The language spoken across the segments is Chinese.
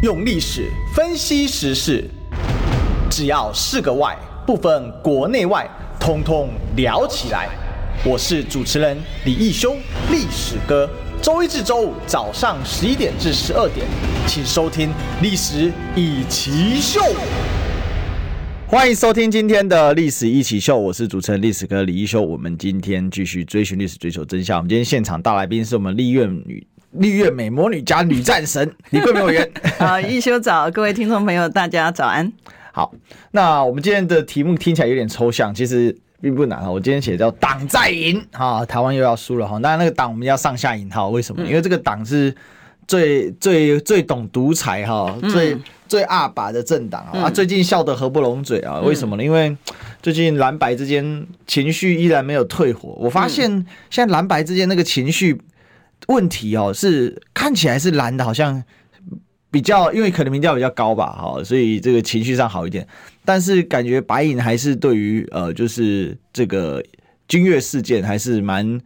用历史分析时事，只要是个“外”，不分国内外，通通聊起来。我是主持人李义修，历史哥。周一至周五早上十一点至十二点，请收听《历史一起秀》。欢迎收听今天的《历史一起秀》，我是主持人历史哥李义修。我们今天继续追寻历史，追求真相。我们今天现场大来宾是我们立院女。绿月美魔女加女战神 李桂梅委员，好，一休早，各位听众朋友，大家早安。好，那我们今天的题目听起来有点抽象，其实并不难哈。我今天写叫“党在赢”啊，台湾又要输了哈。那那个党我们要上下引号，为什么？因为这个党是最最最懂独裁哈，最最阿爸的政党啊。最近笑得合不拢嘴啊，为什么呢？因为最近蓝白之间情绪依然没有退火。我发现现在蓝白之间那个情绪。问题哦，是看起来是蓝的，好像比较，因为可能民调比较高吧，哈，所以这个情绪上好一点。但是感觉白银还是对于呃，就是这个君悦事件还是蛮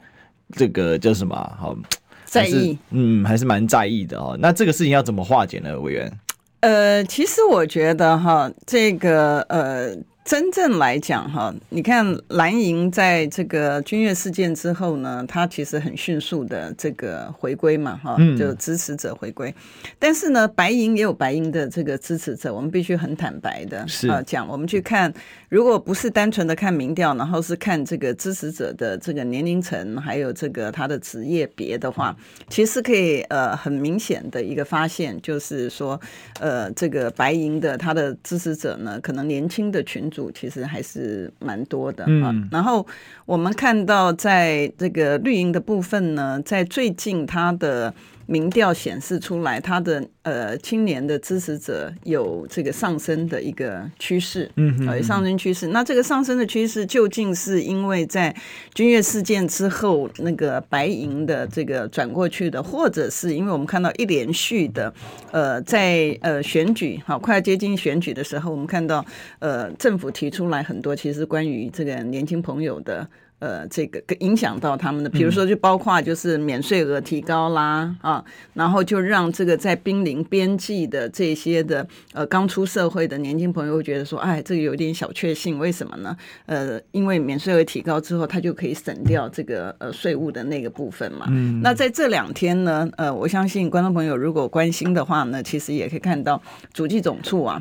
这个叫什么好在意，嗯，还是蛮在意的哦。那这个事情要怎么化解呢，委员？呃，其实我觉得哈，这个呃。真正来讲，哈，你看蓝营在这个君越事件之后呢，他其实很迅速的这个回归嘛，哈，就支持者回归。但是呢，白银也有白银的这个支持者，我们必须很坦白的啊讲，我们去看，如果不是单纯的看民调，然后是看这个支持者的这个年龄层，还有这个他的职业别的话，其实可以呃很明显的一个发现，就是说，呃，这个白银的他的支持者呢，可能年轻的群。其实还是蛮多的啊。然后我们看到，在这个绿营的部分呢，在最近它的。民调显示出来，他的呃青年的支持者有这个上升的一个趋势，嗯，有上升趋势。那这个上升的趋势究竟是因为在军乐事件之后，那个白银的这个转过去的，或者是因为我们看到一连续的呃在呃选举好快要接近选举的时候，我们看到呃政府提出来很多其实关于这个年轻朋友的。呃，这个影响到他们的，比如说就包括就是免税额提高啦，啊，然后就让这个在濒临边际的这些的呃刚出社会的年轻朋友会觉得说，哎，这个有点小确幸，为什么呢？呃，因为免税额提高之后，他就可以省掉这个呃税务的那个部分嘛。嗯。那在这两天呢，呃，我相信观众朋友如果关心的话呢，其实也可以看到主计总处啊。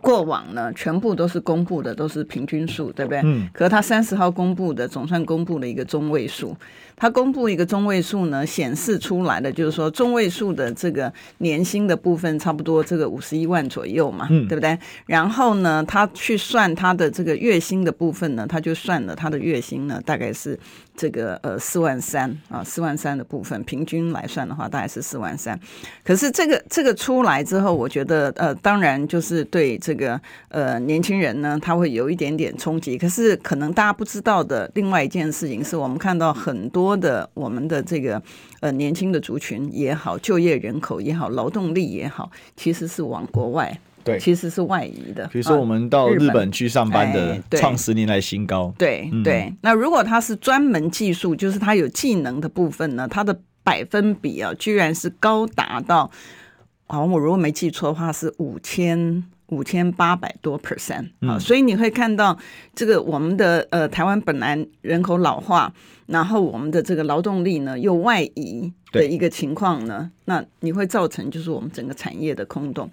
过往呢，全部都是公布的，都是平均数，对不对？嗯。可是他三十号公布的，总算公布了一个中位数。他公布一个中位数呢，显示出来的就是说，中位数的这个年薪的部分，差不多这个五十一万左右嘛，嗯，对不对？然后呢，他去算他的这个月薪的部分呢，他就算了他的月薪呢，大概是这个呃四万三啊，四万三的部分，平均来算的话，大概是四万三。可是这个这个出来之后，我觉得呃，当然就是对这个呃年轻人呢，他会有一点点冲击。可是可能大家不知道的另外一件事情，是我们看到很多。多的我们的这个呃年轻的族群也好，就业人口也好，劳动力也好，其实是往国外，对，其实是外移的。比如说我们到日本去上班的，创十年来新高。对对，那如果他是专门技术，就是他有技能的部分呢，他的百分比啊，居然是高达到，好像我如果没记错的话，是五千。五千八百多 percent 啊，所以你会看到这个我们的呃台湾本来人口老化，然后我们的这个劳动力呢又外移的一个情况呢，那你会造成就是我们整个产业的空洞。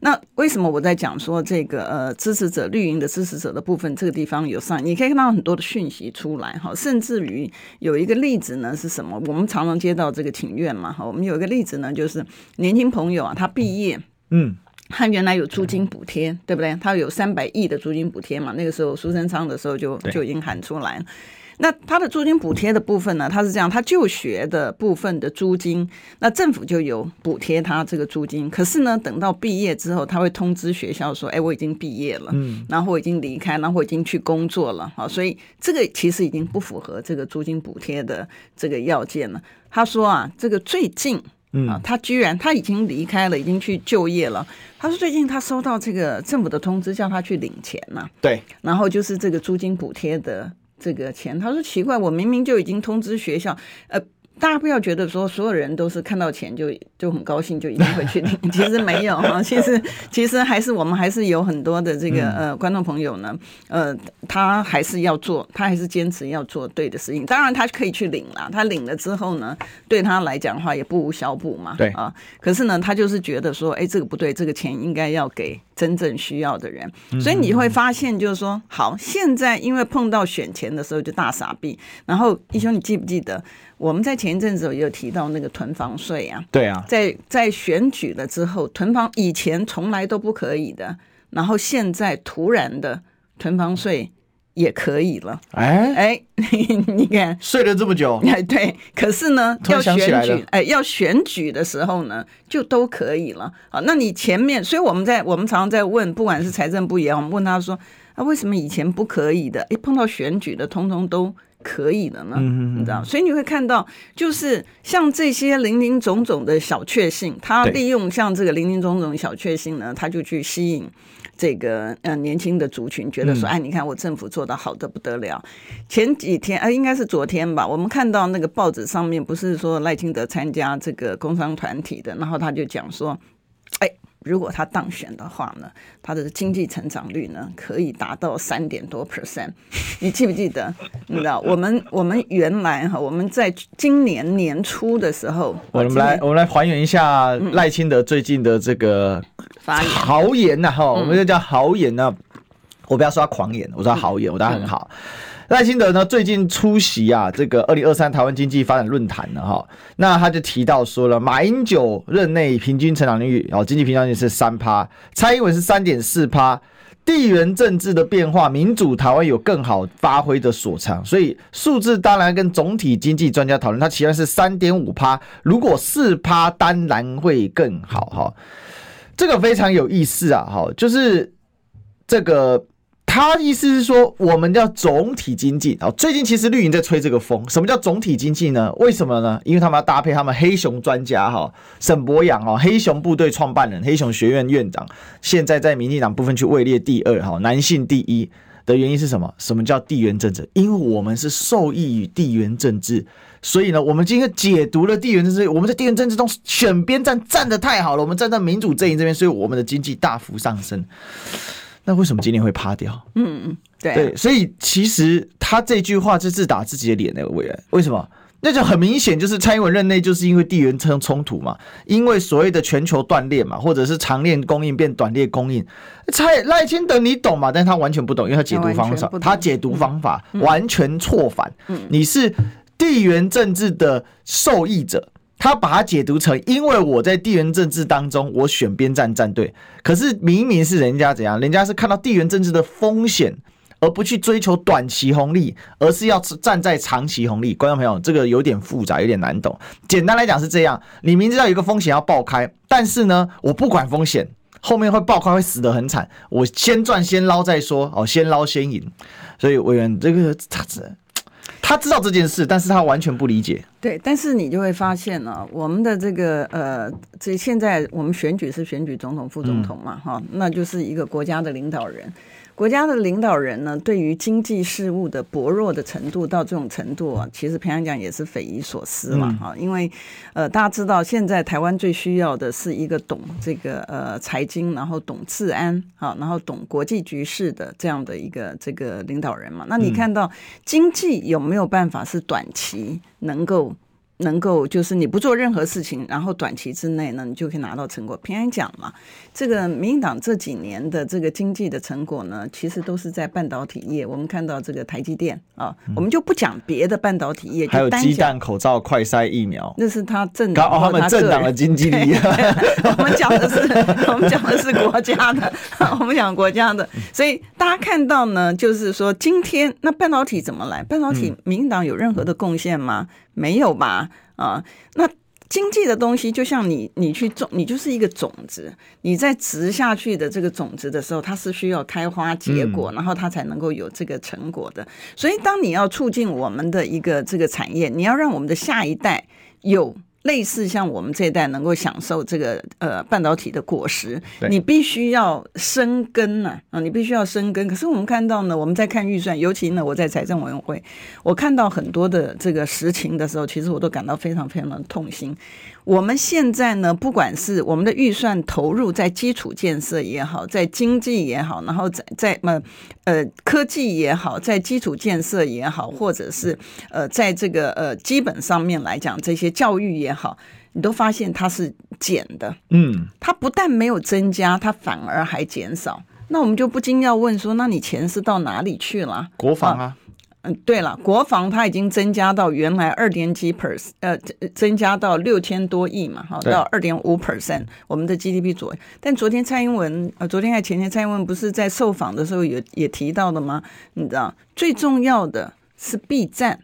那为什么我在讲说这个呃支持者绿营的支持者的部分这个地方有上，你可以看到很多的讯息出来哈，甚至于有一个例子呢是什么？我们常常接到这个请愿嘛哈，我们有一个例子呢就是年轻朋友啊，他毕业嗯。他原来有租金补贴，对不对？他有三百亿的租金补贴嘛？那个时候苏贞昌的时候就就已经喊出来了。那他的租金补贴的部分呢？他是这样，他就学的部分的租金，那政府就有补贴他这个租金。可是呢，等到毕业之后，他会通知学校说：“哎，我已经毕业了，嗯，然后我已经离开，然后我已经去工作了。”好，所以这个其实已经不符合这个租金补贴的这个要件了。他说啊，这个最近。嗯，他居然他已经离开了，已经去就业了。他说最近他收到这个政府的通知，叫他去领钱嘛。对，然后就是这个租金补贴的这个钱。他说奇怪，我明明就已经通知学校，呃，大家不要觉得说所有人都是看到钱就就很高兴，就一定会去领。其实没有哈，其实其实还是我们还是有很多的这个呃观众朋友呢，呃，他还是要做，他还是坚持要做对的事情。当然他可以去领啦，他领了之后呢，对他来讲的话也不无小补嘛。对啊，可是呢，他就是觉得说，哎，这个不对，这个钱应该要给真正需要的人。所以你会发现，就是说，好，现在因为碰到选钱的时候就大傻逼，然后一兄，你记不记得？我们在前一阵子也有提到那个囤房税啊，对啊，在在选举了之后，囤房以前从来都不可以的，然后现在突然的囤房税也可以了，哎？哎，你看。睡了这么久，哎对，可是呢要选举，哎要选举的时候呢就都可以了。啊，那你前面，所以我们在我们常常在问，不管是财政部也好，我们问他说啊为什么以前不可以的，一碰到选举的，通通都。可以的呢，你知道，所以你会看到，就是像这些零零总总的小确幸，他利用像这个零零总总小确幸呢，他就去吸引这个呃年轻的族群，觉得说，哎，你看我政府做的好的不得了。前几天，啊，应该是昨天吧，我们看到那个报纸上面不是说赖清德参加这个工商团体的，然后他就讲说，哎。如果他当选的话呢，他的经济成长率呢可以达到三点多 percent。你记不记得？你知道我们我们原来哈，我们在今年年初的时候，我们来我们来还原一下赖清德最近的这个豪言呐哈，我们就叫豪言呢。我不要说他狂言，我说他豪言，我说他很好。赖清德呢，最近出席啊，这个二零二三台湾经济发展论坛了哈，那他就提到说了，马英九任内平均成长率哦，经济平均率是三趴，蔡英文是三点四趴，地缘政治的变化，民主台湾有更好发挥的所长，所以数字当然跟总体经济专家讨论，他其实是三点五趴，如果四趴当然会更好哈，这个非常有意思啊哈，就是这个。他意思是说，我们叫总体经济啊。最近其实绿营在吹这个风。什么叫总体经济呢？为什么呢？因为他们要搭配他们黑熊专家哈，沈博阳哦，黑熊部队创办人、黑熊学院院长，现在在民进党部分去位列第二哈，男性第一的原因是什么？什么叫地缘政治？因为我们是受益于地缘政治，所以呢，我们今天解读了地缘政治。我们在地缘政治中选边站站得太好了，我们站在民主阵营这边，所以我们的经济大幅上升。那为什么今天会趴掉？嗯嗯，对、啊、对，所以其实他这句话是自打自己的脸那个未来，为什么？那就很明显，就是蔡英文任内就是因为地缘冲冲突嘛，因为所谓的全球断裂嘛，或者是长链供应变短链供应。蔡赖清德你懂嘛？但是他完全不懂，因为他解读方法，他解读方法完全错反。嗯，你是地缘政治的受益者。他把它解读成，因为我在地缘政治当中，我选边站站队。可是明明是人家怎样，人家是看到地缘政治的风险，而不去追求短期红利，而是要站在长期红利。观众朋友，这个有点复杂，有点难懂。简单来讲是这样：你明知道有一个风险要爆开，但是呢，我不管风险，后面会爆开，会死得很惨。我先赚先捞再说，哦，先捞先赢。所以委员这个他他知道这件事，但是他完全不理解。对，但是你就会发现呢、我们的这个呃，这现在我们选举是选举总统、副总统嘛，哈、那就是一个国家的领导人。国家的领导人呢，对于经济事务的薄弱的程度到这种程度啊，其实平常讲也是匪夷所思嘛，哈、嗯，因为呃，大家知道现在台湾最需要的是一个懂这个呃财经，然后懂治安，啊，然后懂国际局势的这样的一个这个领导人嘛。那你看到经济有没有办法是短期能够？能够就是你不做任何事情，然后短期之内呢，你就可以拿到成果。平安讲嘛，这个民进党这几年的这个经济的成果呢，其实都是在半导体业。我们看到这个台积电啊，嗯、我们就不讲别的半导体业，还有鸡蛋、口罩、快筛、疫苗，那是他政党、哦、他们政党的经济利益。我们讲的是我们讲的是国家的，我们讲国家的。所以大家看到呢，就是说今天那半导体怎么来？半导体民进党有任何的贡献吗？嗯没有吧？啊，那经济的东西就像你，你去种，你就是一个种子，你在植下去的这个种子的时候，它是需要开花结果，然后它才能够有这个成果的。所以，当你要促进我们的一个这个产业，你要让我们的下一代有类似像我们这一代能够享受这个呃半导体的果实，你必须要生根呐啊，你必须要生根。可是我们看到呢，我们在看预算，尤其呢，我在财政委员会，我看到很多的这个实情的时候，其实我都感到非常非常的痛心。我们现在呢，不管是我们的预算投入在基础建设也好，在经济也好，然后在在呃呃科技也好，在基础建设也好，或者是呃在这个呃基本上面来讲，这些教育也好，你都发现它是减的，嗯，它不但没有增加，它反而还减少。那我们就不禁要问说，那你钱是到哪里去了？国防啊。啊嗯，对了，国防它已经增加到原来二点几 percent，呃，增加到六千多亿嘛，哈，到二点五 percent，我们的 GDP 左右。但昨天蔡英文，呃，昨天还前天蔡英文不是在受访的时候也也提到的吗？你知道，最重要的是避战，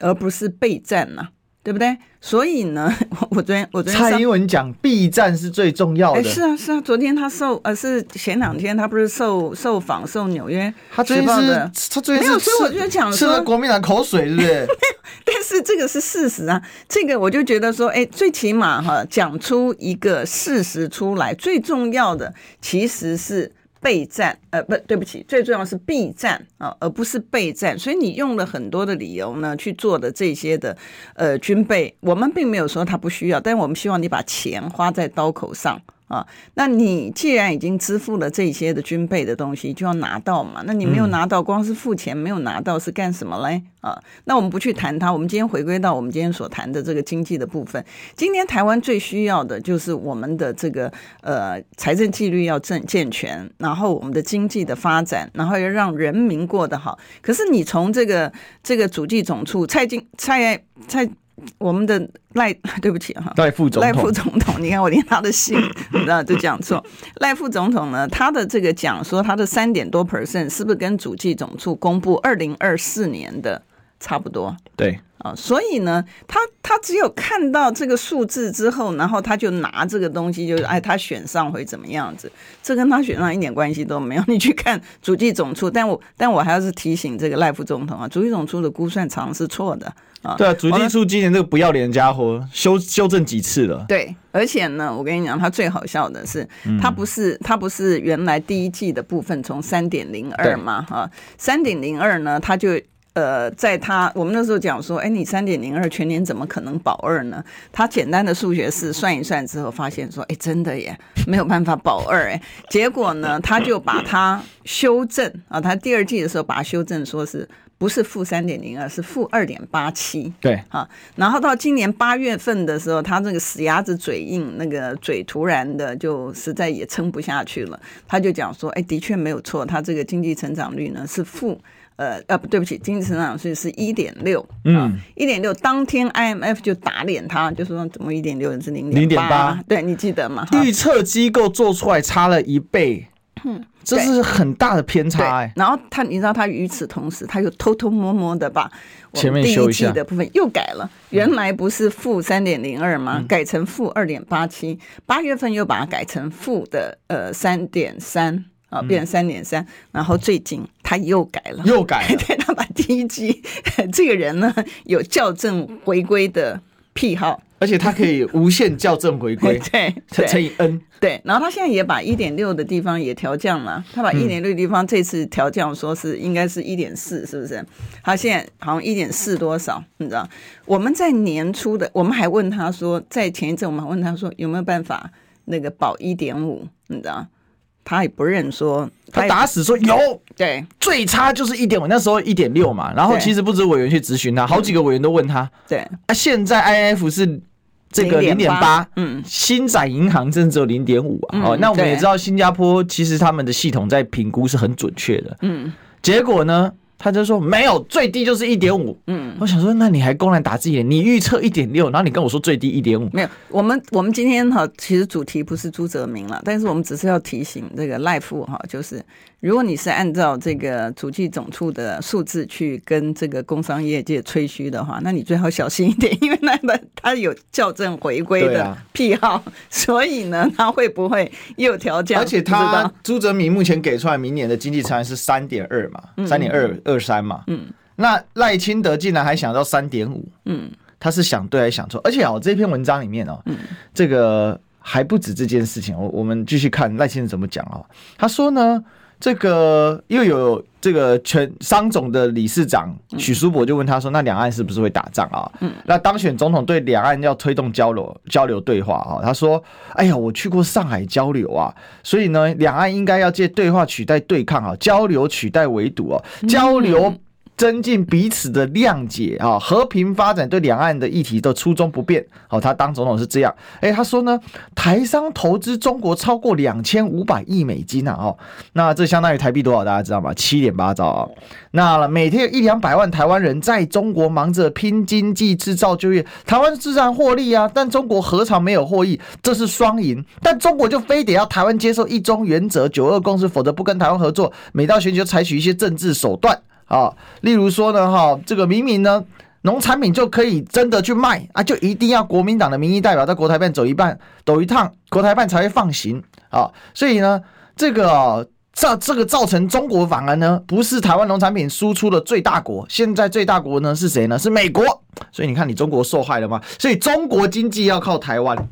而不是备战呐、啊。对不对？所以呢，我昨天我昨天蔡英文讲，B 站是最重要的。哎，是啊是啊，昨天他受呃是前两天他不是受受访受纽约他最近是他最近是没有，所以我就讲说吃了国民党口水，是不是？但是这个是事实啊，这个我就觉得说，哎，最起码哈，讲出一个事实出来，最重要的其实是。备战，呃，不对不起，最重要是避战啊，而不是备战。所以你用了很多的理由呢去做的这些的呃军备，我们并没有说他不需要，但我们希望你把钱花在刀口上。啊，那你既然已经支付了这些的军备的东西，就要拿到嘛。那你没有拿到，光是付钱没有拿到是干什么嘞？啊，那我们不去谈它。我们今天回归到我们今天所谈的这个经济的部分。今天台湾最需要的就是我们的这个呃财政纪律要正健全，然后我们的经济的发展，然后要让人民过得好。可是你从这个这个主计总处蔡经蔡蔡。我们的赖，对不起哈，赖副总统，赖副总统，你看我连他的姓，你知道都讲错。赖副总统呢，他的这个讲说他的三点多 percent 是不是跟主计总处公布二零二四年的差不多？对。啊，所以呢，他他只有看到这个数字之后，然后他就拿这个东西，就是哎，他选上会怎么样子？这跟他选上一点关系都没有。你去看主计总处，但我但我还要是提醒这个赖副总统啊，主计总处的估算常是错的啊。对啊，主计处今年这个不要脸的家伙修修正几次了？对，而且呢，我跟你讲，他最好笑的是，他不是他不是原来第一季的部分从三点零二嘛，哈，三点零二呢，他就。呃，在他我们那时候讲说，哎，你三点零二全年怎么可能保二呢？他简单的数学式算一算之后，发现说，哎，真的耶，没有办法保二哎。结果呢，他就把它修正啊，他第二季的时候把它修正，说是不是负三点零二，是负二点八七。对啊，然后到今年八月份的时候，他那个死鸭子嘴硬，那个嘴突然的就实在也撑不下去了，他就讲说，哎，的确没有错，他这个经济成长率呢是负。呃呃不对不起，经济成长率是一点六，嗯，一点六。当天 IMF 就打脸他，就说怎么一点六是零点八？对，你记得吗？预测机构做出来差了一倍，嗯，这是很大的偏差哎。然后他，你知道他与此同时，他又偷偷摸摸的把前面第一季的部分又改了，原来不是负三点零二吗？改成负二点八七，八月份又把它改成负的呃三点三。啊，变成三点三，然后最近他又改了，又改了，对，他把第一季 这个人呢有校正回归的癖好，而且他可以无限校正回归，对，乘以 n，对，然后他现在也把一点六的地方也调降了，他把一点六的地方这次调降，说是应该是一点四，是不是？他现在好像一点四多少，你知道？我们在年初的，我们还问他说，在前一阵我们还问他说有没有办法那个保一点五，你知道？他也不认说，他打死说有，对，最差就是一点五，那时候一点六嘛。然后其实不止委员去咨询他，好几个委员都问他，对。啊，现在 IF 是这个零点八，嗯，星展银行真的只有零点五啊。哦，那我们也知道新加坡其实他们的系统在评估是很准确的，嗯。结果呢？他就说没有，最低就是一点五。嗯，我想说，那你还公然打自己脸？你预测一点六，然后你跟我说最低一点五。没有，我们我们今天哈，其实主题不是朱泽明了，但是我们只是要提醒这个赖富哈，就是。如果你是按照这个主计总处的数字去跟这个工商业界吹嘘的话，那你最好小心一点，因为那个他有校正回归的癖好，啊、所以呢，他会不会又调降？而且他朱泽民目前给出来明年的经济成长是三点二嘛，三点二二三嘛，嗯，那赖清德竟然还想到三点五，嗯。他是想对还是想错？而且哦，这篇文章里面哦，嗯、这个还不止这件事情。我我们继续看赖先生怎么讲哦。他说呢。这个又有这个全商总的理事长许书博就问他说：“那两岸是不是会打仗啊？”嗯，那当选总统对两岸要推动交流交流对话啊，他说：“哎呀，我去过上海交流啊，所以呢，两岸应该要借对话取代对抗啊，交流取代围堵啊，交流。”增进彼此的谅解啊，和平发展对两岸的议题的初衷不变。好，他当总统是这样。哎，他说呢，台商投资中国超过两千五百亿美金啊，哦，那这相当于台币多少？大家知道吗？七点八兆啊。那每天有一两百万台湾人在中国忙着拼经济、制造就业，台湾自然获利啊。但中国何尝没有获益？这是双赢。但中国就非得要台湾接受一中原则、九二共识，否则不跟台湾合作。每到选举就采取一些政治手段。啊，例如说呢，哈，这个明明呢，农产品就可以真的去卖啊，就一定要国民党的民意代表在国台办走一半，走一趟，国台办才会放行啊。所以呢，这个造这个造成中国反而呢，不是台湾农产品输出的最大国，现在最大国呢是谁呢？是美国。所以你看，你中国受害了吗？所以中国经济要靠台湾。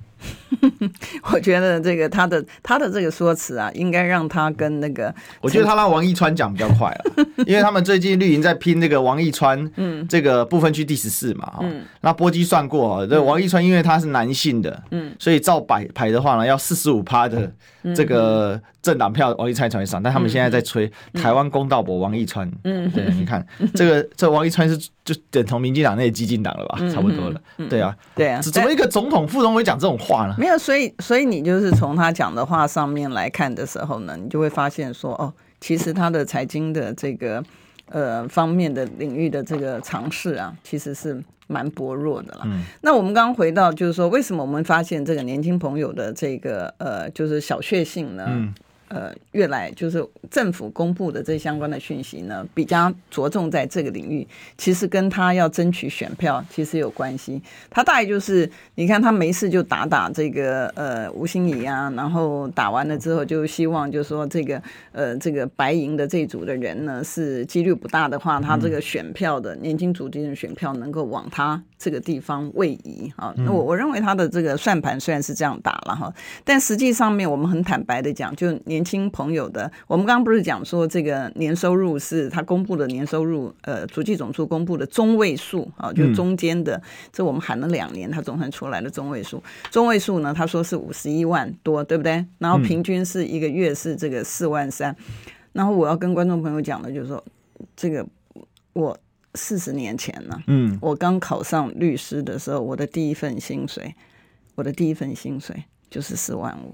我觉得这个他的他的这个说辞啊，应该让他跟那个，我觉得他让王一川讲比较快了，因为他们最近绿营在拼那个王一川，嗯，这个不分区第十四嘛，嗯，那波基算过，这王一川因为他是男性的，嗯，所以照摆牌的话呢，要四十五趴的这个政党票，王一川才会上，但他们现在在吹台湾公道伯王一川，嗯，对，你看这个这王一川是就等同民进党那些激进党了吧，差不多了，对啊，对啊，怎么一个总统副总会讲这种话呢？没有，所以所以你就是从他讲的话上面来看的时候呢，你就会发现说，哦，其实他的财经的这个呃方面的领域的这个尝试啊，其实是蛮薄弱的了。嗯。那我们刚刚回到就是说，为什么我们发现这个年轻朋友的这个呃就是小确幸呢？嗯。呃，越来就是政府公布的这相关的讯息呢，比较着重在这个领域，其实跟他要争取选票其实有关系。他大概就是，你看他没事就打打这个呃吴心怡啊，然后打完了之后就希望就是说这个呃这个白银的这组的人呢是几率不大的话，他这个选票的年轻组织的选票能够往他这个地方位移啊。那我我认为他的这个算盘虽然是这样打了哈，但实际上面我们很坦白的讲，就年轻朋友的，我们刚刚不是讲说这个年收入是他公布的年收入，呃，主计总处公布的中位数啊，就中间的，这我们喊了两年，他总算出来的中位数，中位数呢，他说是五十一万多，对不对？然后平均是一个月是这个四万三，然后我要跟观众朋友讲的就是说，这个我四十年前呢，嗯，我刚考上律师的时候，我的第一份薪水，我的第一份薪水。就是四万五，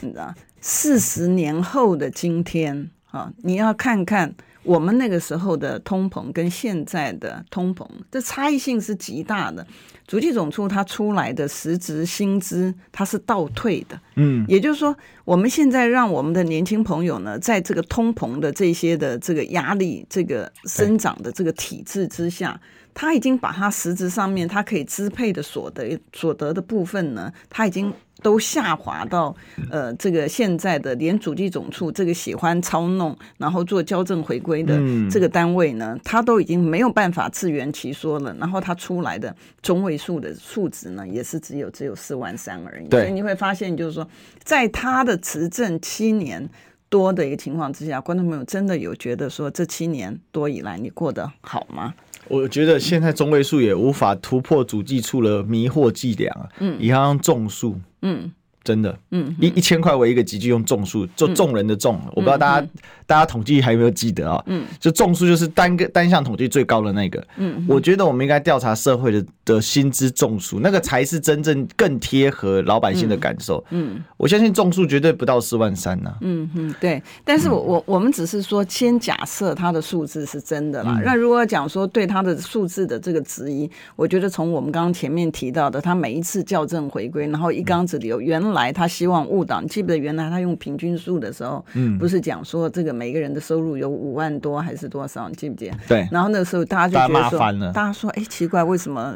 你知道？四十年后的今天啊，你要看看我们那个时候的通膨跟现在的通膨，这差异性是极大的。足迹总处它出来的实质薪资，它是倒退的。嗯，也就是说，我们现在让我们的年轻朋友呢，在这个通膨的这些的这个压力、这个生长的这个体制之下。他已经把他实质上面他可以支配的所得所得的部分呢，他已经都下滑到呃这个现在的连主计总处这个喜欢操弄然后做校正回归的这个单位呢，它都已经没有办法自圆其说了。然后它出来的中位数的数值呢，也是只有只有四万三而已。所以你会发现，就是说，在他的执政七年多的一个情况之下，观众朋友真的有觉得说，这七年多以来你过得好吗？我觉得现在中位数也无法突破主计处的迷惑伎俩，嗯，一样用众数，嗯。真的，嗯，一一千块为一个级距，用众数，就众人的众，我不知道大家大家统计还有没有记得啊？嗯，就众数就是单个单项统计最高的那个，嗯，我觉得我们应该调查社会的的薪资众数，那个才是真正更贴合老百姓的感受。嗯，我相信众数绝对不到四万三呐。嗯嗯，对，但是我我我们只是说先假设他的数字是真的啦。那如果讲说对他的数字的这个质疑，我觉得从我们刚刚前面提到的，他每一次校正回归，然后一缸子里有原。来，他希望误导。你记不记得原来他用平均数的时候，嗯，不是讲说这个每个人的收入有五万多还是多少？你记不记得？对。然后那个时候大家就觉得说，大家，大家说，哎，奇怪，为什么？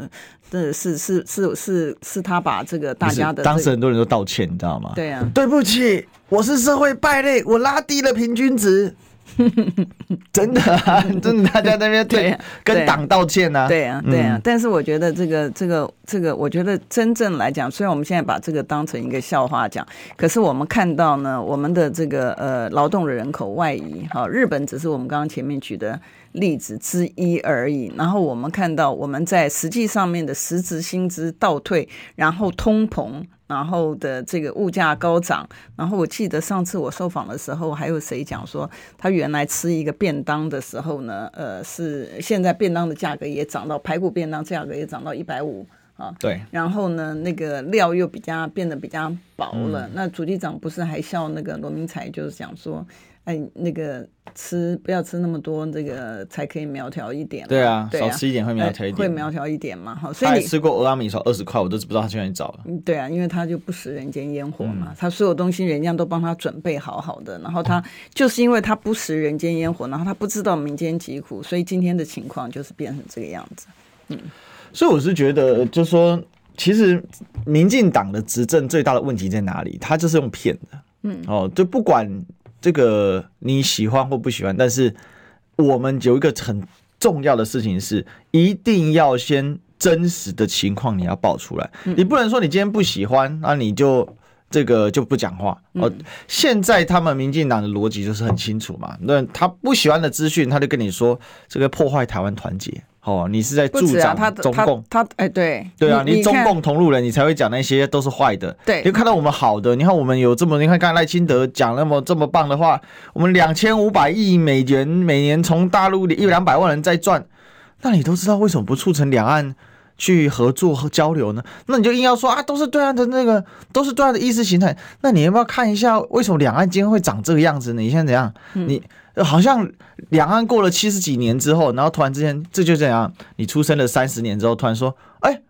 这是是是是是他把这个大家的、这个，当时很多人都道歉，你知道吗？对啊，对不起，我是社会败类，我拉低了平均值。真的啊，真的，大家在那边对跟党道歉啊，对啊，对啊。但是我觉得这个这个这个，我觉得真正来讲，虽然我们现在把这个当成一个笑话讲，可是我们看到呢，我们的这个呃劳动的人口外移，哈，日本只是我们刚刚前面举的例子之一而已。然后我们看到我们在实际上面的实质薪资倒退，然后通膨。然后的这个物价高涨，然后我记得上次我受访的时候，还有谁讲说，他原来吃一个便当的时候呢，呃，是现在便当的价格也涨到排骨便当价格也涨到一百五啊。对。然后呢，那个料又比较变得比较薄了。嗯、那主机长不是还笑那个罗明才，就是讲说。哎，那个吃不要吃那么多，这个才可以苗条一点。对啊，对啊，少吃一点会苗条一点，会苗条一点嘛。好，所以你吃过俄阿米说二十块，我都不知道他去哪里找了。嗯对啊，因为他就不食人间烟火嘛，嗯、他所有东西人家都帮他准备好好的，然后他就是因为他不食人间烟火，然后他不知道民间疾苦，所以今天的情况就是变成这个样子。嗯，所以我是觉得，就是说，其实民进党的执政最大的问题在哪里？他就是用骗的。嗯，哦，就不管。这个你喜欢或不喜欢，但是我们有一个很重要的事情是，一定要先真实的情况你要报出来，你不能说你今天不喜欢，那你就这个就不讲话。哦，现在他们民进党的逻辑就是很清楚嘛，那他不喜欢的资讯，他就跟你说这个破坏台湾团结。哦，你是在助长中共？他哎，对对啊，你中共同路人，你才会讲那些都是坏的。对，你看到我们好的，你看我们有这么，你看刚才赖清德讲那么这么棒的话，我们两千五百亿美元每年从大陆一两百万人在赚，那你都知道为什么不促成两岸去合作和交流呢？那你就硬要说啊，都是对岸的那个，都是对岸的意识形态。那你要不要看一下为什么两岸今天会长这个样子呢？你现在怎样？你？好像两岸过了七十几年之后，然后突然之间，这就这样。你出生了三十年之后，突然说：“哎，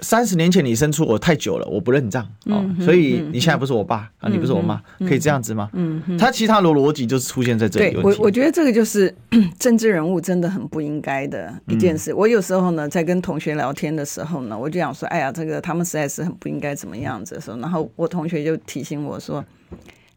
三十年前你生出我太久了，我不认账哦，所以你现在不是我爸啊，你不是我妈，可以这样子吗？”嗯，他其他的逻辑就是出现在这里。对，我我觉得这个就是 政治人物真的很不应该的一件事。我有时候呢，在跟同学聊天的时候呢，我就想说：“哎呀，这个他们实在是很不应该怎么样子的时候。”然后我同学就提醒我说。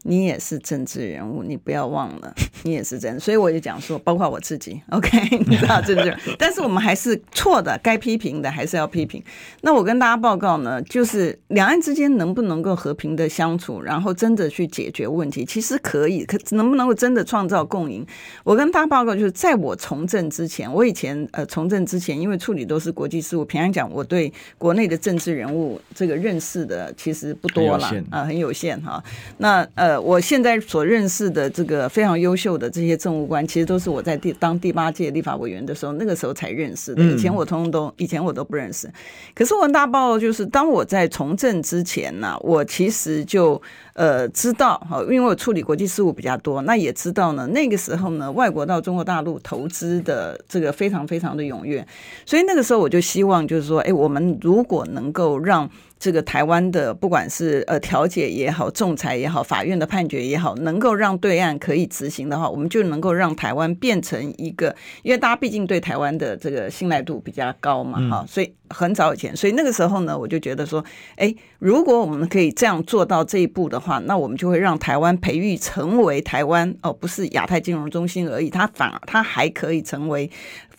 你也是政治人物，你不要忘了，你也是真。所以我就讲说，包括我自己，OK，你知道政治人物，但是我们还是错的，该批评的还是要批评。那我跟大家报告呢，就是两岸之间能不能够和平的相处，然后真的去解决问题，其实可以，可能不能够真的创造共赢？我跟大家报告，就是在我从政之前，我以前呃从政之前，因为处理都是国际事务，平常讲我对国内的政治人物这个认识的其实不多了啊、呃，很有限哈。那呃。我现在所认识的这个非常优秀的这些政务官，其实都是我在第当第八届立法委员的时候，那个时候才认识的。以前我通通都，以前我都不认识。可是我大报就是，当我在从政之前呢，我其实就呃知道哈，因为我处理国际事务比较多，那也知道呢，那个时候呢，外国到中国大陆投资的这个非常非常的踊跃，所以那个时候我就希望就是说，哎，我们如果能够让。这个台湾的不管是呃调解也好，仲裁也好，法院的判决也好，能够让对岸可以执行的话，我们就能够让台湾变成一个，因为大家毕竟对台湾的这个信赖度比较高嘛，哈、嗯，所以很早以前，所以那个时候呢，我就觉得说，哎，如果我们可以这样做到这一步的话，那我们就会让台湾培育成为台湾哦，不是亚太金融中心而已，它反而它还可以成为。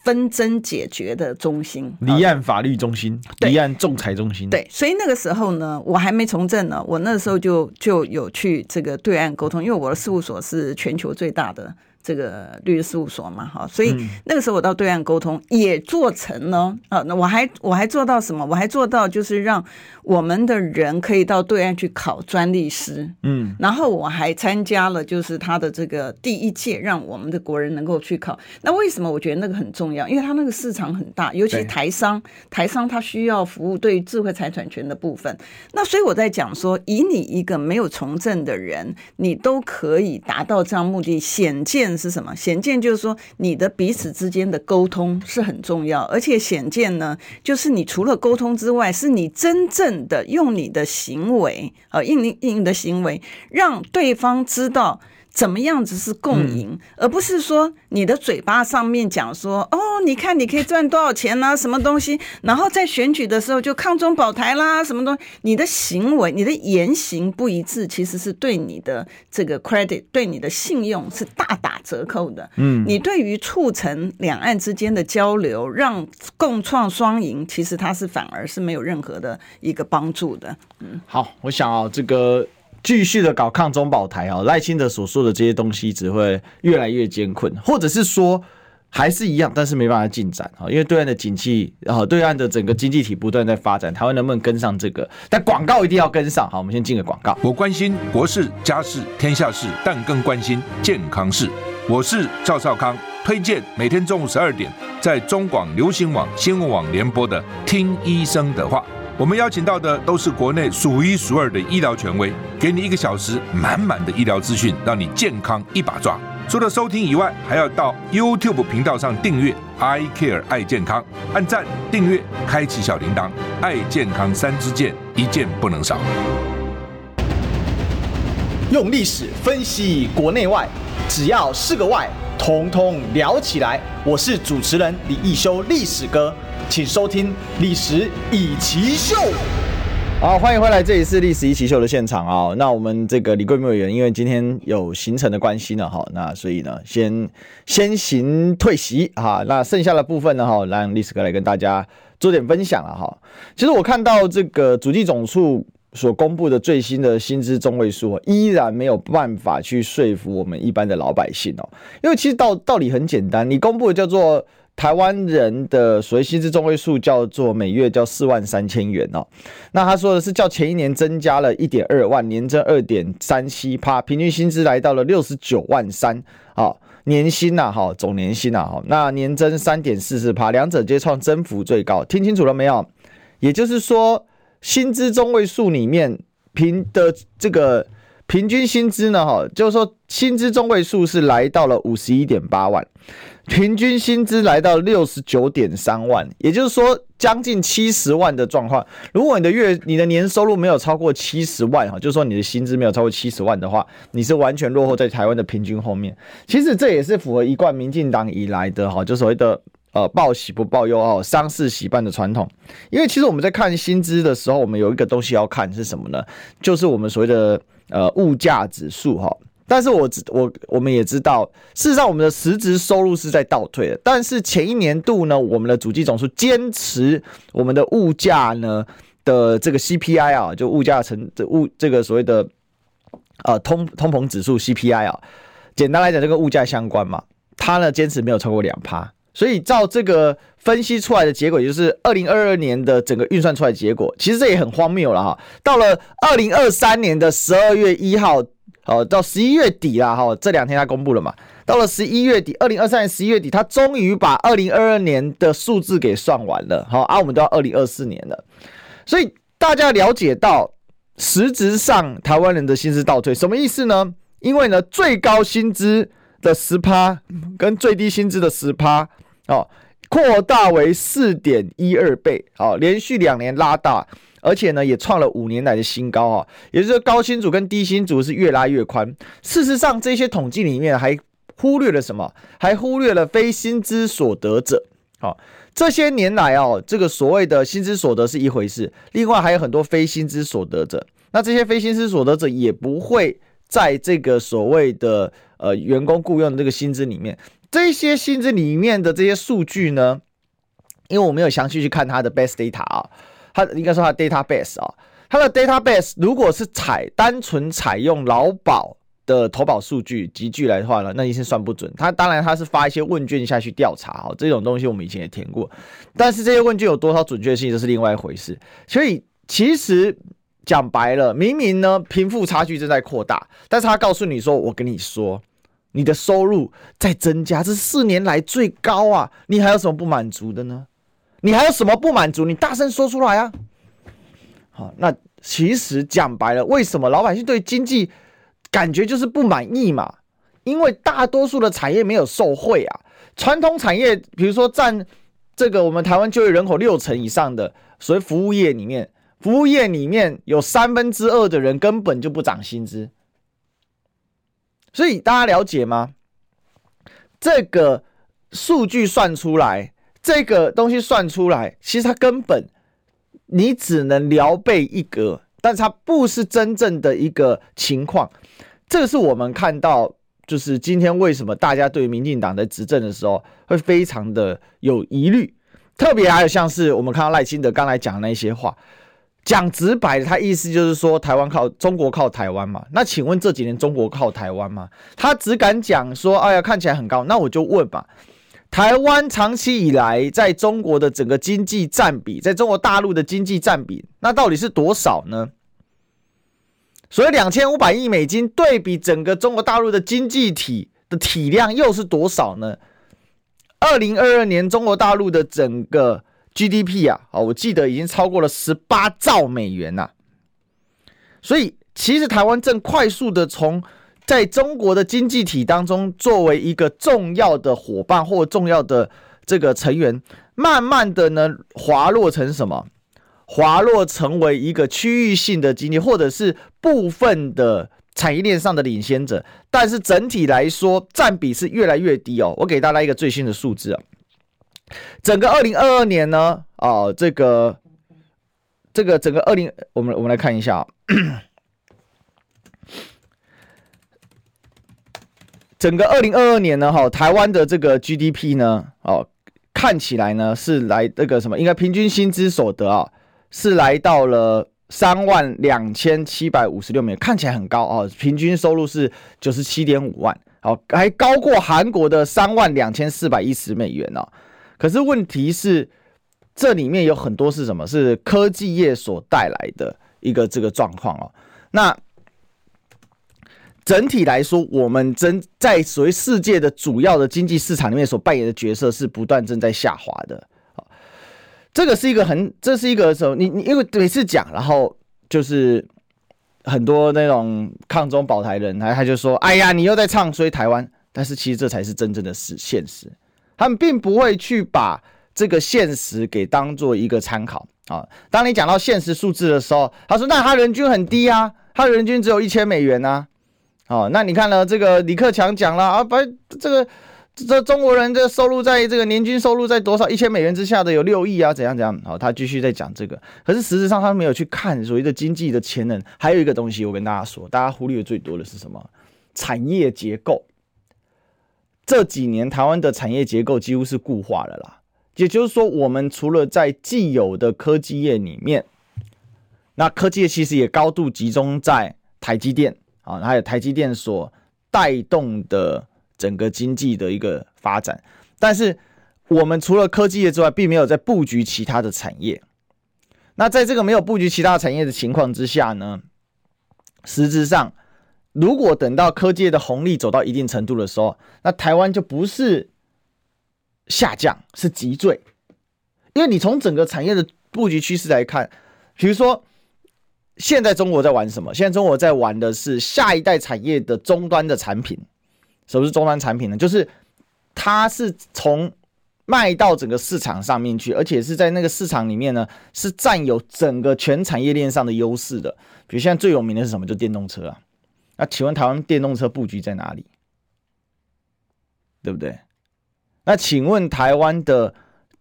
纷争解决的中心，离岸法律中心，离岸仲裁中心。对，所以那个时候呢，我还没从政呢，我那时候就就有去这个对岸沟通，因为我的事务所是全球最大的。这个律师事务所嘛，哈，所以那个时候我到对岸沟通也做成了啊。那我还我还做到什么？我还做到就是让我们的人可以到对岸去考专利师，嗯，然后我还参加了就是他的这个第一届，让我们的国人能够去考。那为什么我觉得那个很重要？因为他那个市场很大，尤其台商，台商他需要服务对于智慧财产权的部分。那所以我在讲说，以你一个没有从政的人，你都可以达到这样目的，显见。是什么？显见就是说，你的彼此之间的沟通是很重要，而且显见呢，就是你除了沟通之外，是你真正的用你的行为，呃，用你用你的行为，让对方知道怎么样子是共赢，嗯、而不是说你的嘴巴上面讲说哦，你看你可以赚多少钱啊，什么东西，然后在选举的时候就抗中保台啦，什么东西，你的行为、你的言行不一致，其实是对你的这个 credit、对你的信用是大打折扣的。嗯，你对于促成两岸之间的交流，让共创双赢，其实它是反而是没有任何的一个帮助的。嗯，好，我想啊，这个。继续的搞抗中保台啊，赖清德所说的这些东西只会越来越艰困，或者是说还是一样，但是没办法进展啊，因为对岸的景气啊，对岸的整个经济体不断在发展，台湾能不能跟上这个？但广告一定要跟上。好，我们先进个广告。我关心国事、家事、天下事，但更关心健康事。我是赵少康，推荐每天中午十二点在中广流行网、新闻网联播的《听医生的话》。我们邀请到的都是国内数一数二的医疗权威，给你一个小时满满的医疗资讯，让你健康一把抓。除了收听以外，还要到 YouTube 频道上订阅 I Care 爱健康，按赞、订阅、开启小铃铛，爱健康三支箭，一件不能少。用历史分析国内外，只要是个“外”，统统聊起来。我是主持人李易修，历史哥。请收听《历史易起秀》。好，欢迎回来，这里是《历史易起秀》的现场啊。那我们这个李贵明委员，因为今天有行程的关系呢，哈，那所以呢，先先行退席哈。那剩下的部分呢，哈，让历史哥来跟大家做点分享了哈。其实我看到这个主计总处所公布的最新的薪资中位数，依然没有办法去说服我们一般的老百姓哦。因为其实道道理很简单，你公布的叫做。台湾人的所谓薪资中位数叫做每月叫四万三千元哦，那他说的是较前一年增加了一点二万，年增二点三七趴，平均薪资来到了六十九万三啊，年薪呐哈，总年薪呐哈，那年增三点四四趴，两者皆创增幅最高，听清楚了没有？也就是说，薪资中位数里面平的这个平均薪资呢哈，就是说薪资中位数是来到了五十一点八万。平均薪资来到六十九点三万，也就是说将近七十万的状况。如果你的月、你的年收入没有超过七十万哈，就是说你的薪资没有超过七十万的话，你是完全落后在台湾的平均后面。其实这也是符合一贯民进党以来的哈，就所谓的呃报喜不报忧哦，丧事喜办的传统。因为其实我们在看薪资的时候，我们有一个东西要看是什么呢？就是我们所谓的呃物价指数哈。但是我知我我们也知道，事实上我们的实质收入是在倒退的。但是前一年度呢，我们的主机总数坚持我们的物价呢的这个 CPI 啊，就物价成这物这个所谓的呃通通膨指数 CPI 啊，简单来讲，这个物价相关嘛，它呢坚持没有超过两趴。所以照这个分析出来的结果，就是二零二二年的整个运算出来的结果，其实这也很荒谬了哈。到了二零二三年的十二月一号。好，到十一月底啦，哈，这两天他公布了嘛。到了十一月底，二零二三年十一月底，他终于把二零二二年的数字给算完了。好，啊，我们都要二零二四年了，所以大家了解到，实质上台湾人的薪资倒退，什么意思呢？因为呢，最高薪资的十趴跟最低薪资的十趴，哦，扩大为四点一二倍，好，连续两年拉大。而且呢，也创了五年来的新高啊！也就是说，高薪族跟低薪族是越拉越宽。事实上，这些统计里面还忽略了什么？还忽略了非薪资所得者。好，这些年来哦，这个所谓的薪资所得是一回事，另外还有很多非薪资所得者。那这些非薪资所得者也不会在这个所谓的呃员工雇佣的这个薪资里面。这些薪资里面的这些数据呢，因为我没有详细去看它的 best data 啊。它应该说它的 database 啊，它的 database 如果是采单纯采用劳保的投保数据集聚来的话呢，那一定算不准。它当然它是发一些问卷下去调查哦，这种东西我们以前也填过，但是这些问卷有多少准确性，这是另外一回事。所以其实讲白了，明明呢贫富差距正在扩大，但是他告诉你说，我跟你说，你的收入在增加，这四年来最高啊，你还有什么不满足的呢？你还有什么不满足？你大声说出来啊！好，那其实讲白了，为什么老百姓对经济感觉就是不满意嘛？因为大多数的产业没有受惠啊。传统产业，比如说占这个我们台湾就业人口六成以上的所谓服务业里面，服务业里面有三分之二的人根本就不涨薪资。所以大家了解吗？这个数据算出来，这个东西算出来，其实它根本你只能聊备一格，但是它不是真正的一个情况。这个是我们看到，就是今天为什么大家对民进党的执政的时候会非常的有疑虑，特别还有像是我们看到赖清德刚才讲的那些话。讲直白，他意思就是说，台湾靠中国靠台湾嘛。那请问这几年中国靠台湾吗？他只敢讲说，哎呀，看起来很高。那我就问吧，台湾长期以来在中国的整个经济占比，在中国大陆的经济占比，那到底是多少呢？所以两千五百亿美金对比整个中国大陆的经济体的体量又是多少呢？二零二二年中国大陆的整个。GDP 啊，我记得已经超过了十八兆美元呐，所以其实台湾正快速的从在中国的经济体当中作为一个重要的伙伴或重要的这个成员，慢慢的呢滑落成什么？滑落成为一个区域性的经济，或者是部分的产业链上的领先者，但是整体来说占比是越来越低哦。我给大家一个最新的数字啊。整个二零二二年呢，啊，这个这个整个二零，我们我们来看一下，整个二零二二年呢，哈，台湾的这个 GDP 呢，哦，看起来呢是来这个什么，应该平均薪资所得啊，是来到了三万两千七百五十六美元，看起来很高啊，平均收入是九十七点五万，哦，还高过韩国的三万两千四百一十美元呢。可是问题是，这里面有很多是什么？是科技业所带来的一个这个状况哦。那整体来说，我们真在所谓世界的主要的经济市场里面所扮演的角色是不断正在下滑的。这个是一个很，这是一个什么？你你因为每次讲，然后就是很多那种抗中保台人，他他就说：“哎呀，你又在唱衰台湾。”但是其实这才是真正的是现实。他们并不会去把这个现实给当做一个参考啊。当你讲到现实数字的时候，他说：“那他人均很低啊，他人均只有一千美元呐。”哦，那你看呢？这个李克强讲了啊，把这个这中国人的收入在这个年均收入在多少一千美元之下的有六亿啊，怎样怎样？好，他继续在讲这个。可是实质上他没有去看所谓的经济的潜能。还有一个东西，我跟大家说，大家忽略最多的是什么？产业结构。这几年台湾的产业结构几乎是固化了啦，也就是说，我们除了在既有的科技业里面，那科技业其实也高度集中在台积电啊，还有台积电所带动的整个经济的一个发展。但是我们除了科技业之外，并没有在布局其他的产业。那在这个没有布局其他产业的情况之下呢，实质上。如果等到科技的红利走到一定程度的时候，那台湾就不是下降，是急坠。因为你从整个产业的布局趋势来看，比如说现在中国在玩什么？现在中国在玩的是下一代产业的终端的产品。什么是终端产品呢？就是它是从卖到整个市场上面去，而且是在那个市场里面呢，是占有整个全产业链上的优势的。比如现在最有名的是什么？就电动车啊。那请问台湾电动车布局在哪里？对不对？那请问台湾的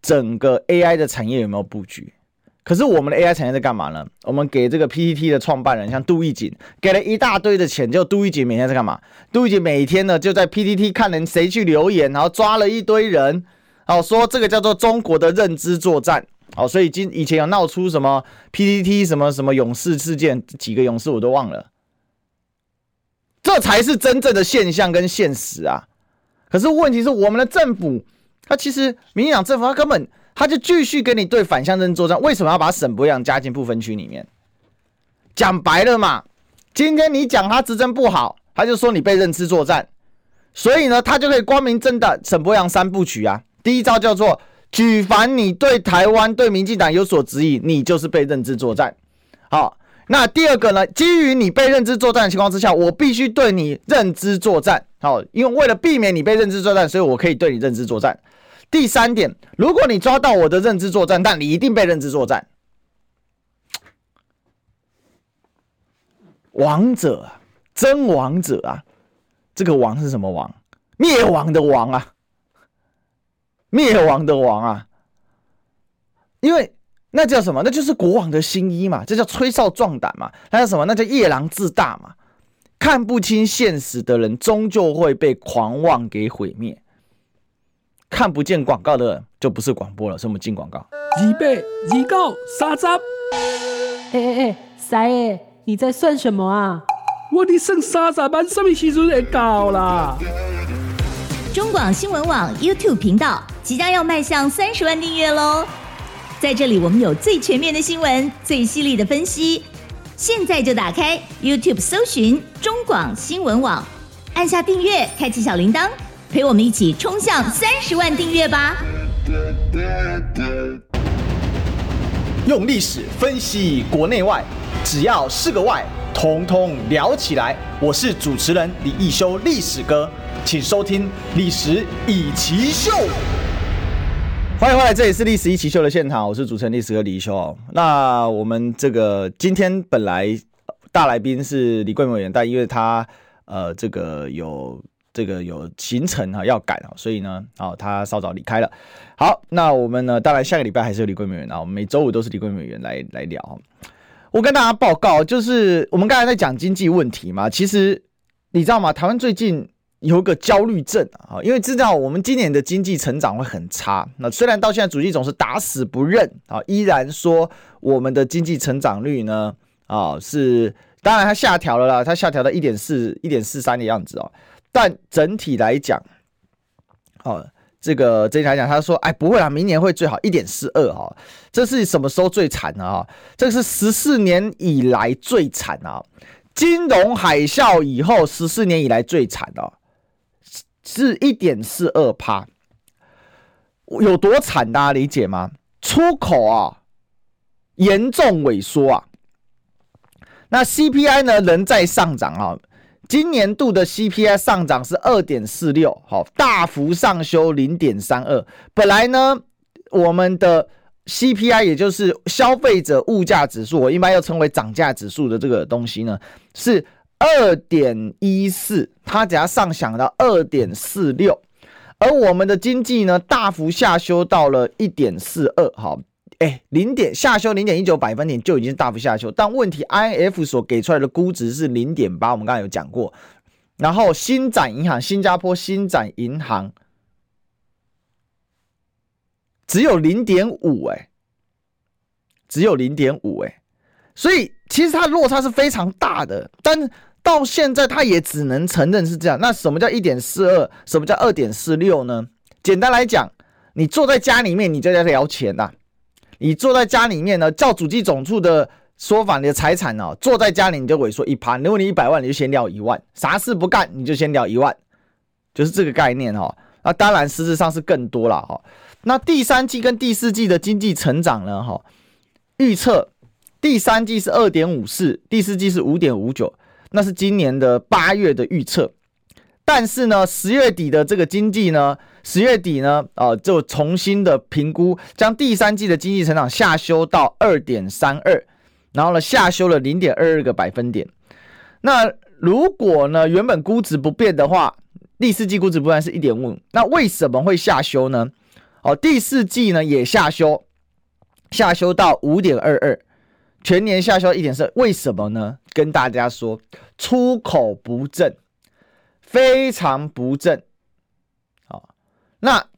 整个 AI 的产业有没有布局？可是我们的 AI 产业在干嘛呢？我们给这个 PTT 的创办人像杜奕瑾给了一大堆的钱，就杜奕瑾每天在干嘛？杜奕瑾每天呢就在 PTT 看人谁去留言，然后抓了一堆人，哦，说这个叫做中国的认知作战，哦，所以今以前有闹出什么 PTT 什么什么勇士事件，几个勇士我都忘了。这才是真正的现象跟现实啊！可是问题是，我们的政府，他其实民进党政府，他根本他就继续跟你对反向认知作战。为什么要把沈博阳加进不分区里面？讲白了嘛，今天你讲他执政不好，他就说你被认知作战，所以呢，他就可以光明正大沈博阳三部曲啊。第一招叫做举凡你对台湾、对民进党有所质疑，你就是被认知作战。好。那第二个呢？基于你被认知作战的情况之下，我必须对你认知作战。好，因为为了避免你被认知作战，所以我可以对你认知作战。第三点，如果你抓到我的认知作战，但你一定被认知作战。王者啊，真王者啊！这个王是什么王？灭亡的王啊，灭亡的亡啊，因为那叫什么？那就是国王的新衣嘛，这叫吹哨壮胆嘛，那叫什么？那叫夜郎自大嘛。看不清现实的人，终究会被狂妄给毁灭。看不见广告的人，就不是广播了，是我们进广告。预备，预告，三十。哎哎哎，三爷，你在算什么啊？我的剩三十万，什么时阵会到啦？中广新闻网 YouTube 频道即将要迈向三十万订阅喽！在这里，我们有最全面的新闻，最犀利的分析。现在就打开 YouTube 搜寻中广新闻网，按下订阅，开启小铃铛。陪我们一起冲向三十万订阅吧！用历史分析国内外，只要是个“外”，统统聊起来。我是主持人李易修，历史哥，请收听《历史易起秀》。欢迎回来，这里是《历史一奇秀》的现场，我是主持人历史哥李易修。那我们这个今天本来大来宾是李贵美委员，但因为他呃这个有。这个有行程哈要赶啊，所以呢，哦，他稍早离开了。好，那我们呢，当然下个礼拜还是有李贵美委员啊，我们每周五都是李贵美委员来来聊。我跟大家报告，就是我们刚才在讲经济问题嘛，其实你知道吗？台湾最近有个焦虑症啊，因为知道我们今年的经济成长会很差。那虽然到现在主席总是打死不认啊，依然说我们的经济成长率呢啊是，当然它下调了啦，它下调到一点四、一点四三的样子哦。但整体来讲，哦，这个整体来讲，他说，哎，不会啦，明年会最好一点四二哈，这是什么时候最惨呢？啊？这是十四年以来最惨啊！金融海啸以后，十四年以来最惨哦，是一点四二趴，有多惨？大家理解吗？出口啊，严重萎缩啊，那 CPI 呢，仍在上涨啊。今年度的 CPI 上涨是二点四六，好，大幅上修零点三二。本来呢，我们的 CPI 也就是消费者物价指数，我一般又称为涨价指数的这个东西呢，是二点一四，它只要上涨到二点四六，而我们的经济呢，大幅下修到了一点四二，好。哎，零点下修零点一九百分点就已经大幅下修，但问题，I F 所给出来的估值是零点八，我们刚才有讲过。然后新展银行，新加坡新展银行只有零点五，哎，只有零点五，哎，所以其实它落差是非常大的。但到现在，它也只能承认是这样。那什么叫一点四二？什么叫二点四六呢？简单来讲，你坐在家里面，你就在聊钱呐、你坐在家里面呢，照主机总处的说法，你的财产、哦，坐在家里你就萎缩一趴。如果你一百万，你就先聊一万，啥事不干你就先聊一万，就是这个概念哈、哦。那当然，实质上是更多了哈、哦。那第三季跟第四季的经济成长呢？哈，预测第三季是二点五四，第四季是五点五九，那是今年的八月的预测。但是呢，十月底的这个经济呢？十月底呢，啊、呃，就重新的评估，将第三季的经济成长下修到二点三二，然后呢，下修了零点二二个百分点。那如果呢，原本估值不变的话，第四季估值不变是一点五，那为什么会下修呢？哦，第四季呢也下修，下修到五点二二，全年下修一点四，为什么呢？跟大家说，出口不振，非常不振。那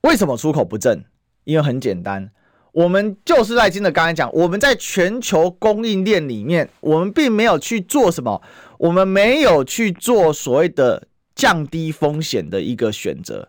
为什么出口不振？因为很简单，我们就是赖金的刚才讲，我们在全球供应链里面，我们并没有去做什么，我们没有去做所谓的降低风险的一个选择。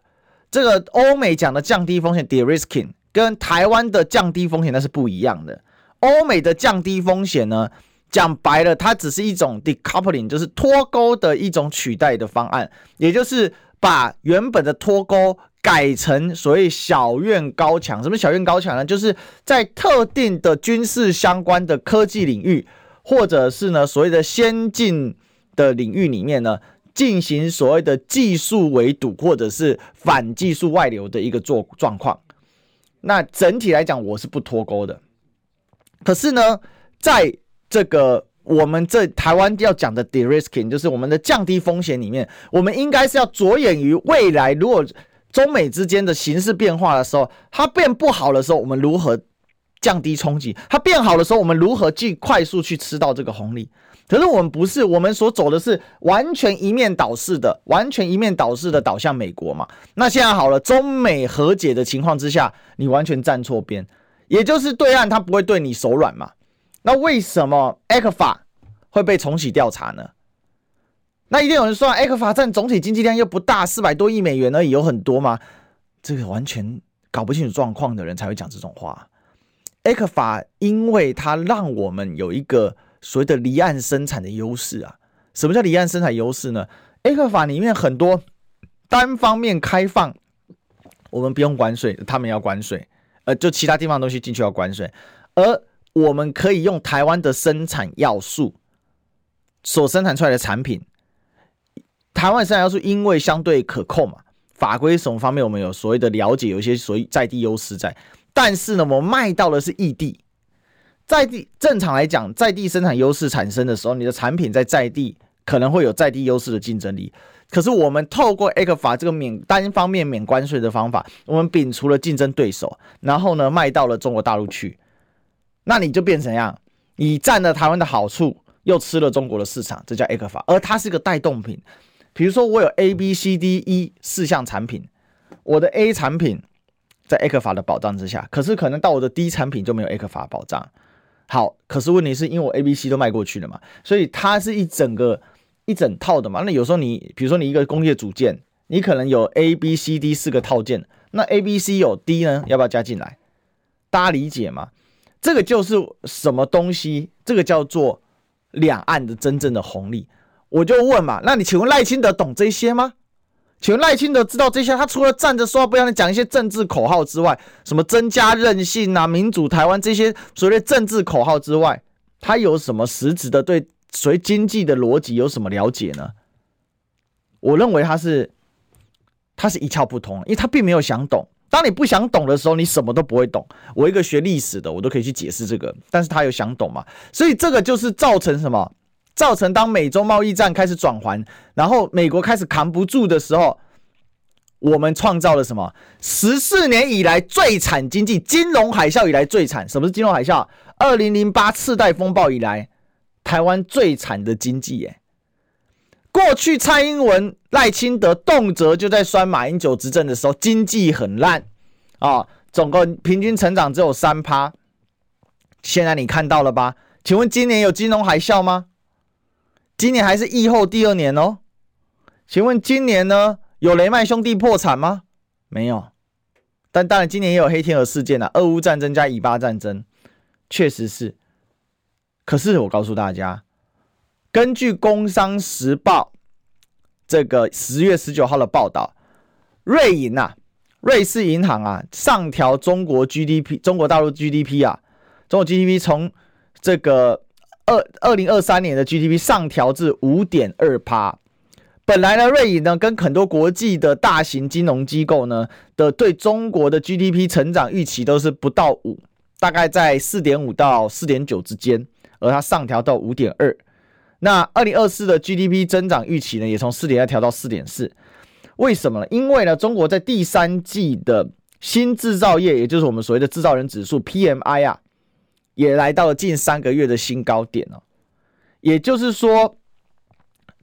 这个欧美讲的降低风险 （de-risking） 跟台湾的降低风险那是不一样的。欧美的降低风险呢，讲白了，它只是一种 decoupling，就是脱钩的一种取代的方案，也就是。把原本的脱钩改成所谓小院高墙。什么小院高墙呢？就是在特定的军事相关的科技领域，或者是呢所谓的先进的领域里面呢，进行所谓的技术围堵，或者是反技术外流的一个做状况。那整体来讲，我是不脱钩的。可是呢，在这个我们这台湾要讲的 de-risking，就是我们的降低风险里面，我们应该是要着眼于未来，如果中美之间的形势变化的时候，它变不好的时候，我们如何降低冲击？它变好的时候，我们如何去快速去吃到这个红利？可是我们不是，我们所走的是完全一面倒式的，完全一面倒式的倒向美国嘛。那现在好了，中美和解的情况之下，你完全站错边，也就是对岸他不会对你手软嘛。那为什么 ECFA 会被重启调查呢？那一定有人说，ECFA 占总体经济量又不大，四百多亿美元而已，有很多吗？这个完全搞不清楚状况的人才会讲这种话。ECFA 因为它让我们有一个。所谓的离岸生产的优势啊，什么叫离岸生产优势呢？ECFA 里面很多单方面开放，我们不用关税，他们要关税，呃，就其他地方的东西进去要关税，而我们可以用台湾的生产要素所生产出来的产品，台湾生产要素因为相对可控嘛，法规什么方面我们有所谓的了解，有一些所谓在地优势在，但是呢，我们卖到的是异地。在地正常来讲，在地生产优势产生的时候，你的产品在在地可能会有在地优势的竞争力。可是我们透过 ECFA 这个免单方面免关税的方法，我们摒除了竞争对手，然后呢卖到了中国大陆去，那你就变成样，你占了台湾的好处，又吃了中国的市场，这叫 ECFA，而它是个带动品。比如说我有 A B C D E 四项产品，我的 A 产品在 ECFA 的保障之下，可是可能到我的 D 产品就没有 ECFA 保障。好，可是问题是因为我 A、B、C 都卖过去了嘛，所以它是一整个一整套的嘛。那有时候你，比如说你一个工业组件，你可能有 A、B、C、D 四个套件，那 A、B、C 有 D 呢，要不要加进来？大家理解吗？这个就是什么东西？这个叫做两岸的真正的红利。我就问嘛，那你请问赖清德懂这些吗？请问赖清德知道这些？他除了站着说话不腰疼讲一些政治口号之外，什么增加韧性啊、民主台湾这些所谓政治口号之外，他有什么实质的对所谓经济的逻辑有什么了解呢？我认为他是他是一窍不通，因为他并没有想懂。当你不想懂的时候，你什么都不会懂。我一个学历史的，我都可以去解释这个，但是他有想懂嘛？所以这个就是造成什么？造成当美洲贸易战开始转环，然后美国开始扛不住的时候，我们创造了什么？十四年以来最惨经济，金融海啸以来最惨。什么是金融海啸？二零零八次贷风暴以来，台湾最惨的经济耶。过去蔡英文、赖清德动辄就在酸马英九执政的时候，经济很烂啊，总共平均成长只有三趴。现在你看到了吧？请问今年有金融海啸吗？今年还是疫后第二年哦，请问今年呢，有雷曼兄弟破产吗？没有，但当然今年也有黑天鹅事件啊，俄乌战争加以巴战争，确实是。可是我告诉大家，根据《工商时报》这个十月十九号的报道，瑞银啊，瑞士银行啊，上调中国 GDP，中国大陆 GDP 啊，中国 GDP 从这个。二二零二三年的 GDP 上调至五点二趴，本来呢，瑞银呢跟很多国际的大型金融机构呢的对中国的 GDP 成长预期都是不到五，大概在四点五到四点九之间，而它上调到五点二。那二零二四的 GDP 增长预期呢也从四点二调到四点四，为什么呢？因为呢，中国在第三季的新制造业，也就是我们所谓的制造人指数 PMI 啊。也来到了近三个月的新高点哦，也就是说，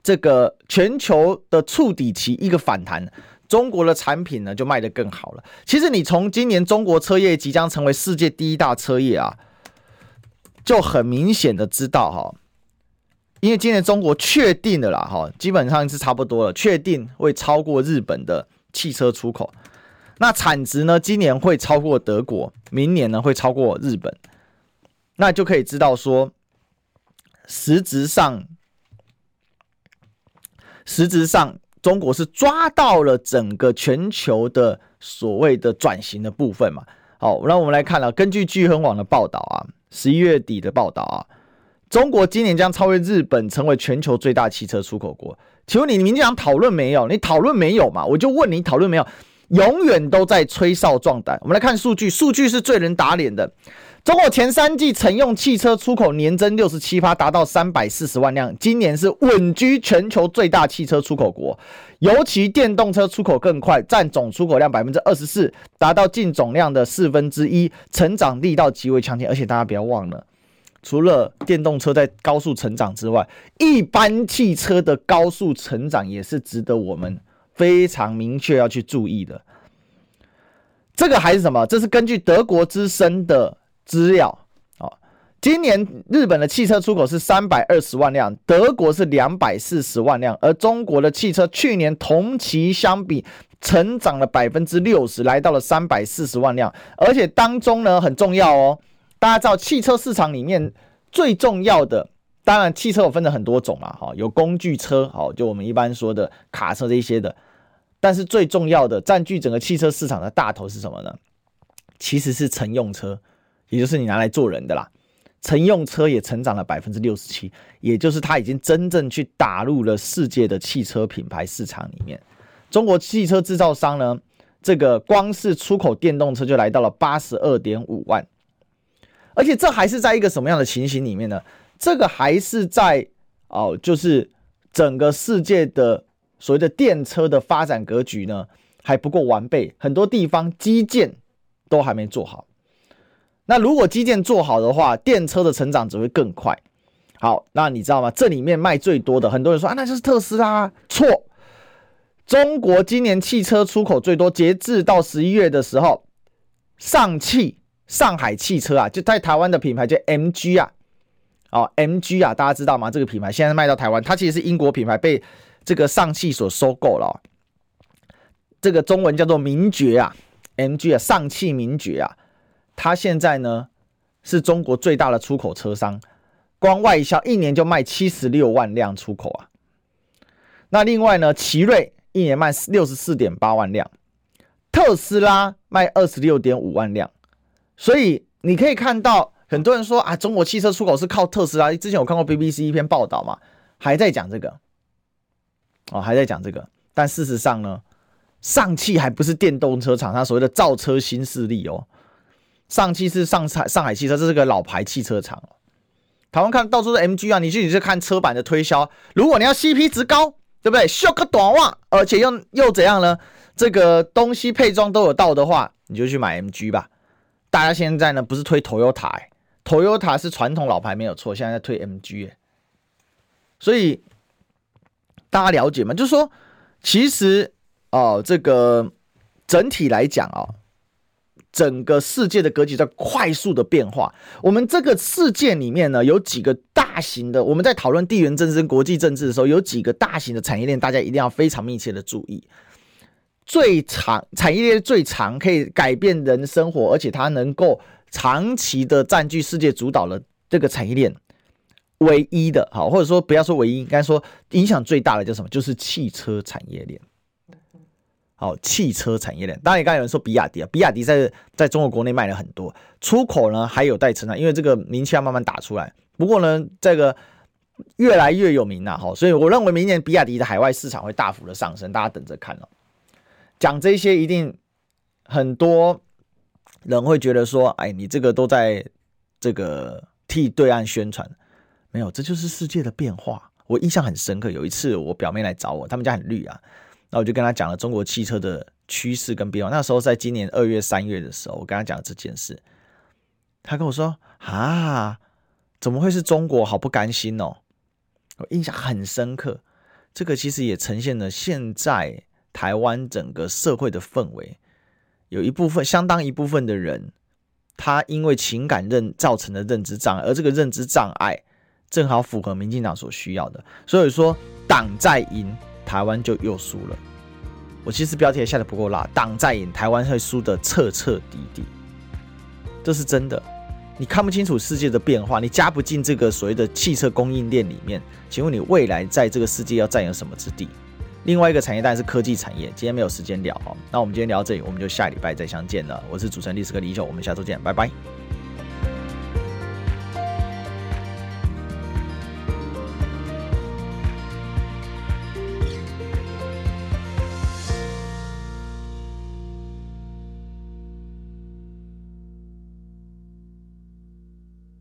这个全球的触底期一个反弹，中国的产品呢就卖得更好了。其实你从今年中国车业即将成为世界第一大车业啊，就很明显的知道哈，因为今年中国确定的啦哈，基本上是差不多了，确定会超过日本的汽车出口，那产值呢今年会超过德国，明年呢会超过日本。那就可以知道说，实质上，实质上，中国是抓到了整个全球的所谓的转型的部分嘛。好，那我们来看了，根据聚亨网的报道啊，十一月底的报道啊，中国今年将超越日本，成为全球最大汽车出口国。请问你，民进党讨论没有？你讨论没有嘛？我就问你，讨论没有？永远都在吹哨壮胆。我们来看数据，数据是最能打脸的。中国前三季乘用汽车出口年增六十七%，达到三百四十万辆，今年是稳居全球最大汽车出口国，尤其电动车出口更快，占总出口量百分之二十四，达到净总量的四分之一，成长力道极为强劲。而且大家不要忘了，除了电动车在高速成长之外，一般汽车的高速成长也是值得我们非常明确要去注意的。这个还是什么？这是根据德国之声的。资料，今年日本的汽车出口是三百二十万辆，德国是两百四十万辆，而中国的汽车去年同期相比成长了百分之六十，来到了三百四十万辆，而且当中呢很重要哦，大家知道汽车市场里面最重要的，当然汽车有分了很多种嘛，哈，有工具车，好，就我们一般说的卡车这些的，但是最重要的占据整个汽车市场的大头是什么呢？其实是乘用车。也就是你拿来做人的啦，乘用车也成长了百分之六十七，也就是它已经真正去打入了世界的汽车品牌市场里面。中国汽车制造商呢，这个光是出口电动车就来到了八十二点五万，而且这还是在一个什么样的情形里面呢？这个还是在哦，就是整个世界的所谓的电车的发展格局呢还不够完备，很多地方基建都还没做好。那如果基建做好的话，电车的成长只会更快。好，那你知道吗？这里面卖最多的，很多人说啊，那就是特斯拉。错，中国今年汽车出口最多，截至到十一月的时候，上汽上海汽车啊，就在台湾的品牌叫 MG 啊，哦，MG 啊，大家知道吗？这个品牌现在卖到台湾，它其实是英国品牌，被这个上汽所收购了。这个中文叫做名爵啊，MG 啊，上汽名爵啊。它现在呢是中国最大的出口车商，光外销一年就卖七十六万辆出口啊。那另外呢，奇瑞一年卖六十四点八万辆，特斯拉卖二十六点五万辆。所以你可以看到，很多人说啊，中国汽车出口是靠特斯拉。之前我看过 BBC 一篇报道嘛，还在讲这个，哦，还在讲这个。但事实上呢，上汽还不是电动车厂商所谓的造车新势力哦。上汽是上海上海汽车，这是个老牌汽车厂。台湾看到处是 MG 啊，你去你去看车版的推销。如果你要 CP 值高，对不对？秀个短袜，而且又又怎样呢？这个东西配装都有到的话，你就去买 MG 吧。大家现在呢不是推 Toyota，欸，Toyota 是传统老牌没有错，现在在推 MG，欸。所以大家了解吗？就是说，其实哦，这个整体来讲啊，哦。整个世界的格局在快速的变化。我们这个世界里面呢，有几个大型的。我们在讨论地缘政治跟国际政治的时候，有几个大型的产业链，大家一定要非常密切的注意。最长产业链最长，可以改变人生活，而且它能够长期的占据世界主导的这个产业链，唯一的好，或者说不要说唯一，应该说影响最大的叫什么？就是汽车产业链。哦，汽车产业链，当然也刚才有人说比亚迪啊，比亚迪在在中国国内卖了很多，出口呢还有待成长，因为这个名气要慢慢打出来。不过呢，这个越来越有名了，哈，所以我认为明年比亚迪的海外市场会大幅的上升，大家等着看哦。讲这些一定很多人会觉得说，哎，你这个都在这个替对岸宣传，没有，这就是世界的变化。我印象很深刻，有一次我表妹来找我，他们家很绿啊。那我就跟他讲了中国汽车的趋势跟变化。那时候在今年二月、三月的时候，我跟他讲这件事。他跟我说：“啊，怎么会是中国？好不甘心哦！”我印象很深刻。这个其实也呈现了现在台湾整个社会的氛围。有一部分相当一部分的人，他因为情感认造成的认知障碍，而这个认知障碍正好符合民进党所需要的。所以说，党在赢。台湾就又输了。我其实标题也下得不够辣，党在赢，台湾会输的彻彻底底，这是真的。你看不清楚世界的变化，你加不进这个所谓的汽车供应链里面，请问你未来在这个世界要占有什么之地？另外一个产业当然是科技产业。今天没有时间聊哦，那我们今天聊到这里，我们就下礼拜再相见了。我是主持人历史哥李修，我们下周见，拜拜。